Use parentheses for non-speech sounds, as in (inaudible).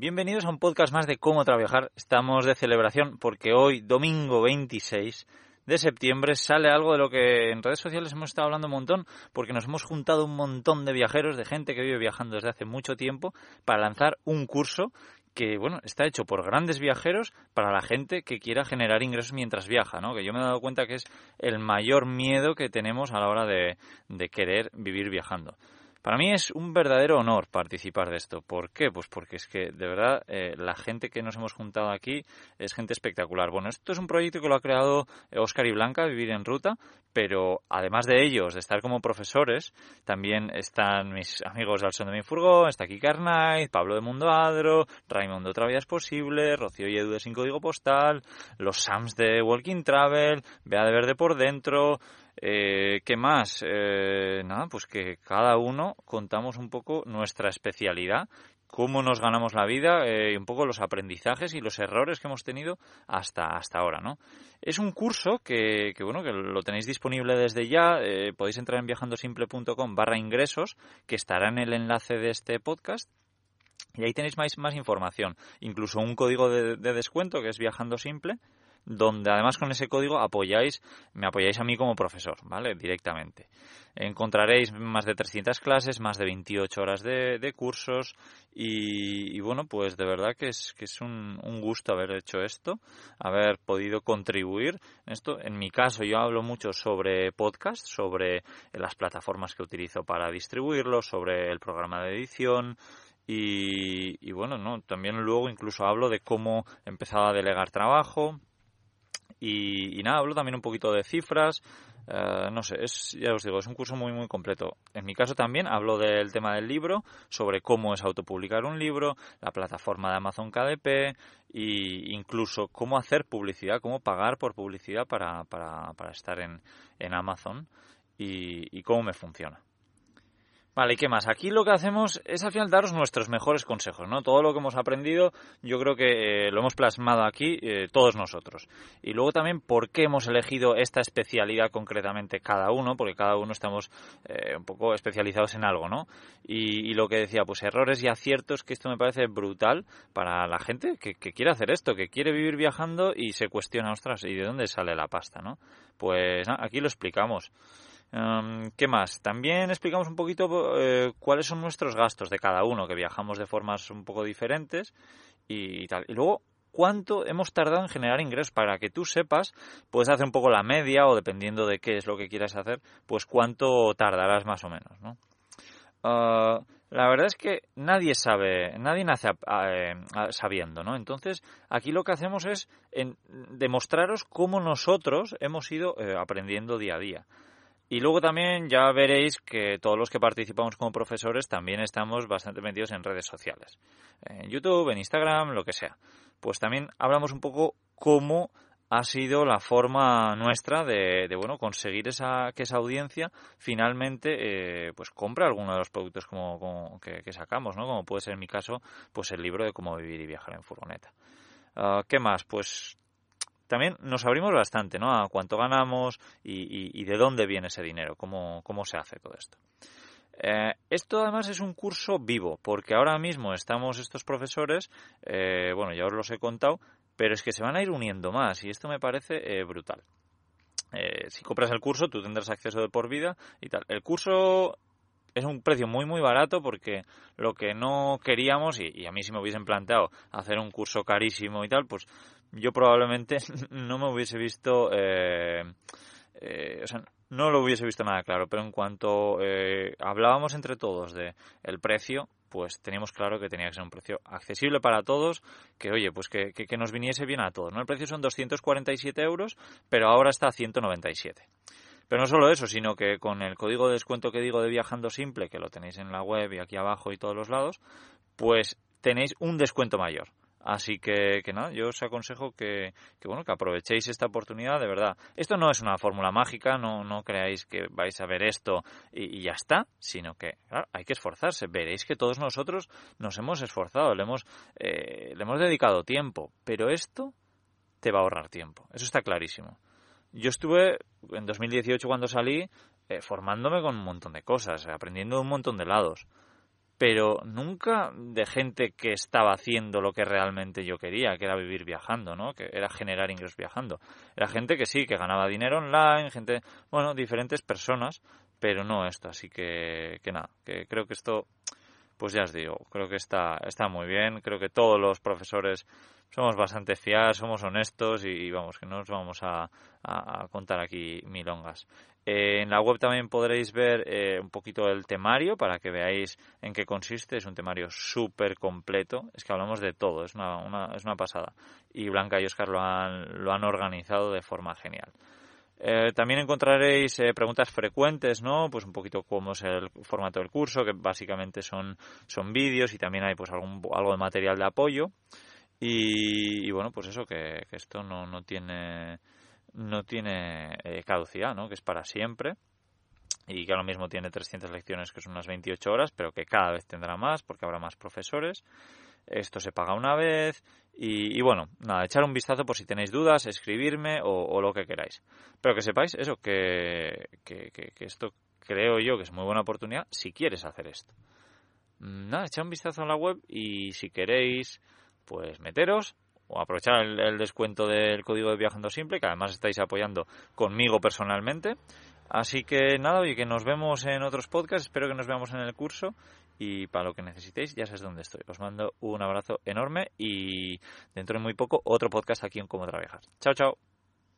Bienvenidos a un podcast más de cómo trabajar. Estamos de celebración porque hoy, domingo 26 de septiembre, sale algo de lo que en redes sociales hemos estado hablando un montón, porque nos hemos juntado un montón de viajeros, de gente que vive viajando desde hace mucho tiempo, para lanzar un curso que bueno, está hecho por grandes viajeros para la gente que quiera generar ingresos mientras viaja, ¿no? Que yo me he dado cuenta que es el mayor miedo que tenemos a la hora de, de querer vivir viajando. Para mí es un verdadero honor participar de esto. ¿Por qué? Pues porque es que, de verdad, eh, la gente que nos hemos juntado aquí es gente espectacular. Bueno, esto es un proyecto que lo ha creado Oscar y Blanca, Vivir en Ruta, pero además de ellos, de estar como profesores, también están mis amigos de Al Son de mi Furgón, está aquí Carnay, Pablo de Mundo Adro, Raimundo Otra Vida es Posible, Rocío y Edu de Sin Código Postal, los Sams de Walking Travel, Bea de Verde por Dentro, eh, ¿Qué más? Eh, nada, pues que cada uno contamos un poco nuestra especialidad, cómo nos ganamos la vida eh, y un poco los aprendizajes y los errores que hemos tenido hasta, hasta ahora, ¿no? Es un curso que, que bueno, que lo tenéis disponible desde ya, eh, podéis entrar en viajandosimple.com barra ingresos, que estará en el enlace de este podcast. Y ahí tenéis más, más información, incluso un código de, de descuento que es Viajando Simple, donde además con ese código apoyáis, me apoyáis a mí como profesor, ¿vale? Directamente. Encontraréis más de 300 clases, más de 28 horas de, cursos y, bueno, pues de verdad que es, que es un, un, gusto haber hecho esto, haber podido contribuir esto. En mi caso yo hablo mucho sobre podcast, sobre las plataformas que utilizo para distribuirlo, sobre el programa de edición, y, y, bueno, no, también luego incluso hablo de cómo empezaba a delegar trabajo, y, nada, hablo también un poquito de cifras. Eh, no sé, es, ya os digo, es un curso muy, muy completo. En mi caso también hablo del tema del libro, sobre cómo es autopublicar un libro, la plataforma de Amazon KDP e incluso cómo hacer publicidad, cómo pagar por publicidad para, para, para estar en, en Amazon y cómo me funciona. Vale, ¿y qué más? Aquí lo que hacemos es al final daros nuestros mejores consejos, ¿no? Todo lo que hemos aprendido, yo creo que eh, lo hemos plasmado aquí eh, todos nosotros. Y luego también por qué hemos elegido esta especialidad concretamente cada uno, porque cada uno estamos eh, un poco especializados en algo, ¿no? Y, lo que decía, pues errores y aciertos, que esto me parece brutal para la gente que, que quiere hacer esto, que quiere vivir viajando y se cuestiona, ostras, ¿y de dónde sale la pasta, no? Pues aquí lo explicamos. ¿Qué más? También explicamos un poquito eh, cuáles son nuestros gastos de cada uno, que viajamos de formas un poco diferentes y tal. Y luego, cuánto hemos tardado en generar ingresos para que tú sepas, puedes hacer un poco la media o dependiendo de qué es lo que quieras hacer, pues cuánto tardarás más o menos, ¿no? Ah, la verdad es que nadie sabe, nadie nace eh, sabiendo, ¿no? Entonces, aquí lo que hacemos es demostraros cómo nosotros hemos ido eh, aprendiendo día a día. Y luego también ya veréis que todos los que participamos como profesores también estamos bastante metidos en redes sociales. En YouTube, en Instagram, lo que sea. Pues también hablamos un poco cómo ha sido la forma nuestra de, bueno conseguir esa que esa audiencia finalmente eh, pues compra alguno de los productos como, que, sacamos no como puede ser en mi caso pues el libro de cómo vivir y viajar en furgoneta ah, qué más pues también nos abrimos bastante, ¿no? A cuánto ganamos y, de dónde viene ese dinero, cómo, cómo se hace todo esto. Eh, esto además es un curso vivo, porque ahora mismo estamos estos profesores, eh, bueno, ya os los he contado, pero es que se van a ir uniendo más y esto me parece eh, brutal. si compras el curso, tú tendrás acceso de por vida y tal. El curso es un precio muy muy barato porque lo que no queríamos y, y, a mí si me hubiesen planteado hacer un curso carísimo y tal pues yo probablemente (laughs) no me hubiese visto, eh, eh, o sea, no lo hubiese visto nada claro, pero en cuanto eh, hablábamos entre todos de el precio, pues teníamos claro que tenía que ser un precio accesible para todos, que oye, pues que, que, nos viniese bien a todos, ¿no? El precio son 247 euros, pero ahora está a 197. Pero no solo eso, sino que con el código de descuento que digo de Viajando Simple, que lo tenéis en la web y aquí abajo y todos los lados, pues tenéis un descuento mayor. Así que, que nada, yo os aconsejo que, que, bueno, que aprovechéis esta oportunidad, de verdad. Esto no es una fórmula mágica, no, no creáis que vais a ver esto y, ya está, sino que, claro, hay que esforzarse. Veréis que todos nosotros nos hemos esforzado, le hemos, eh, le hemos dedicado tiempo, pero esto te va a ahorrar tiempo, eso está clarísimo. Yo estuve en 2018 cuando salí eh, formándome con un montón de cosas, aprendiendo de un montón de lados pero nunca de gente que estaba haciendo lo que realmente yo quería, que era vivir viajando, ¿no? Que era generar ingresos viajando. Era gente que sí, que ganaba dinero online, gente, bueno, diferentes personas, pero no esto. Así que, que nada, que creo que esto, pues ya os digo, creo que está, está muy bien. Creo que todos los profesores somos bastante fiados, somos honestos y, vamos, que no nos vamos a, contar aquí milongas. Eh, en la web también podréis ver eh, un poquito el temario para que veáis en qué consiste. Es un temario súper completo. Es que hablamos de todo, es una, es una pasada. Y Blanca y Oscar lo han, lo han organizado de forma genial. Eh, también encontraréis preguntas frecuentes, ¿no? Pues un poquito cómo es el formato del curso, que básicamente son, son vídeos y también hay pues algún, algo de material de apoyo. Y, bueno, pues eso, que, que esto no, no tiene no tiene eh, caducidad, ¿no? que es para siempre y que ahora mismo tiene 300 lecciones, que son unas 28 horas, pero que cada vez tendrá más porque habrá más profesores. Esto se paga una vez y, bueno, nada, echar un vistazo por si tenéis dudas, escribirme o, lo que queráis. Pero que sepáis eso, que, que, que, esto creo yo que es muy buena oportunidad si quieres hacer esto. Nada, echar un vistazo a la web y si queréis, pues meteros o aprovechar el, descuento del código de Viajando Simple, que además estáis apoyando conmigo personalmente. Así que nada, y que nos vemos en otros podcasts, espero que nos veamos en el curso y para lo que necesitéis ya sabéis dónde estoy. Os mando un abrazo enorme y dentro de muy poco otro podcast aquí en Cómo Trabajar. Chao, chao.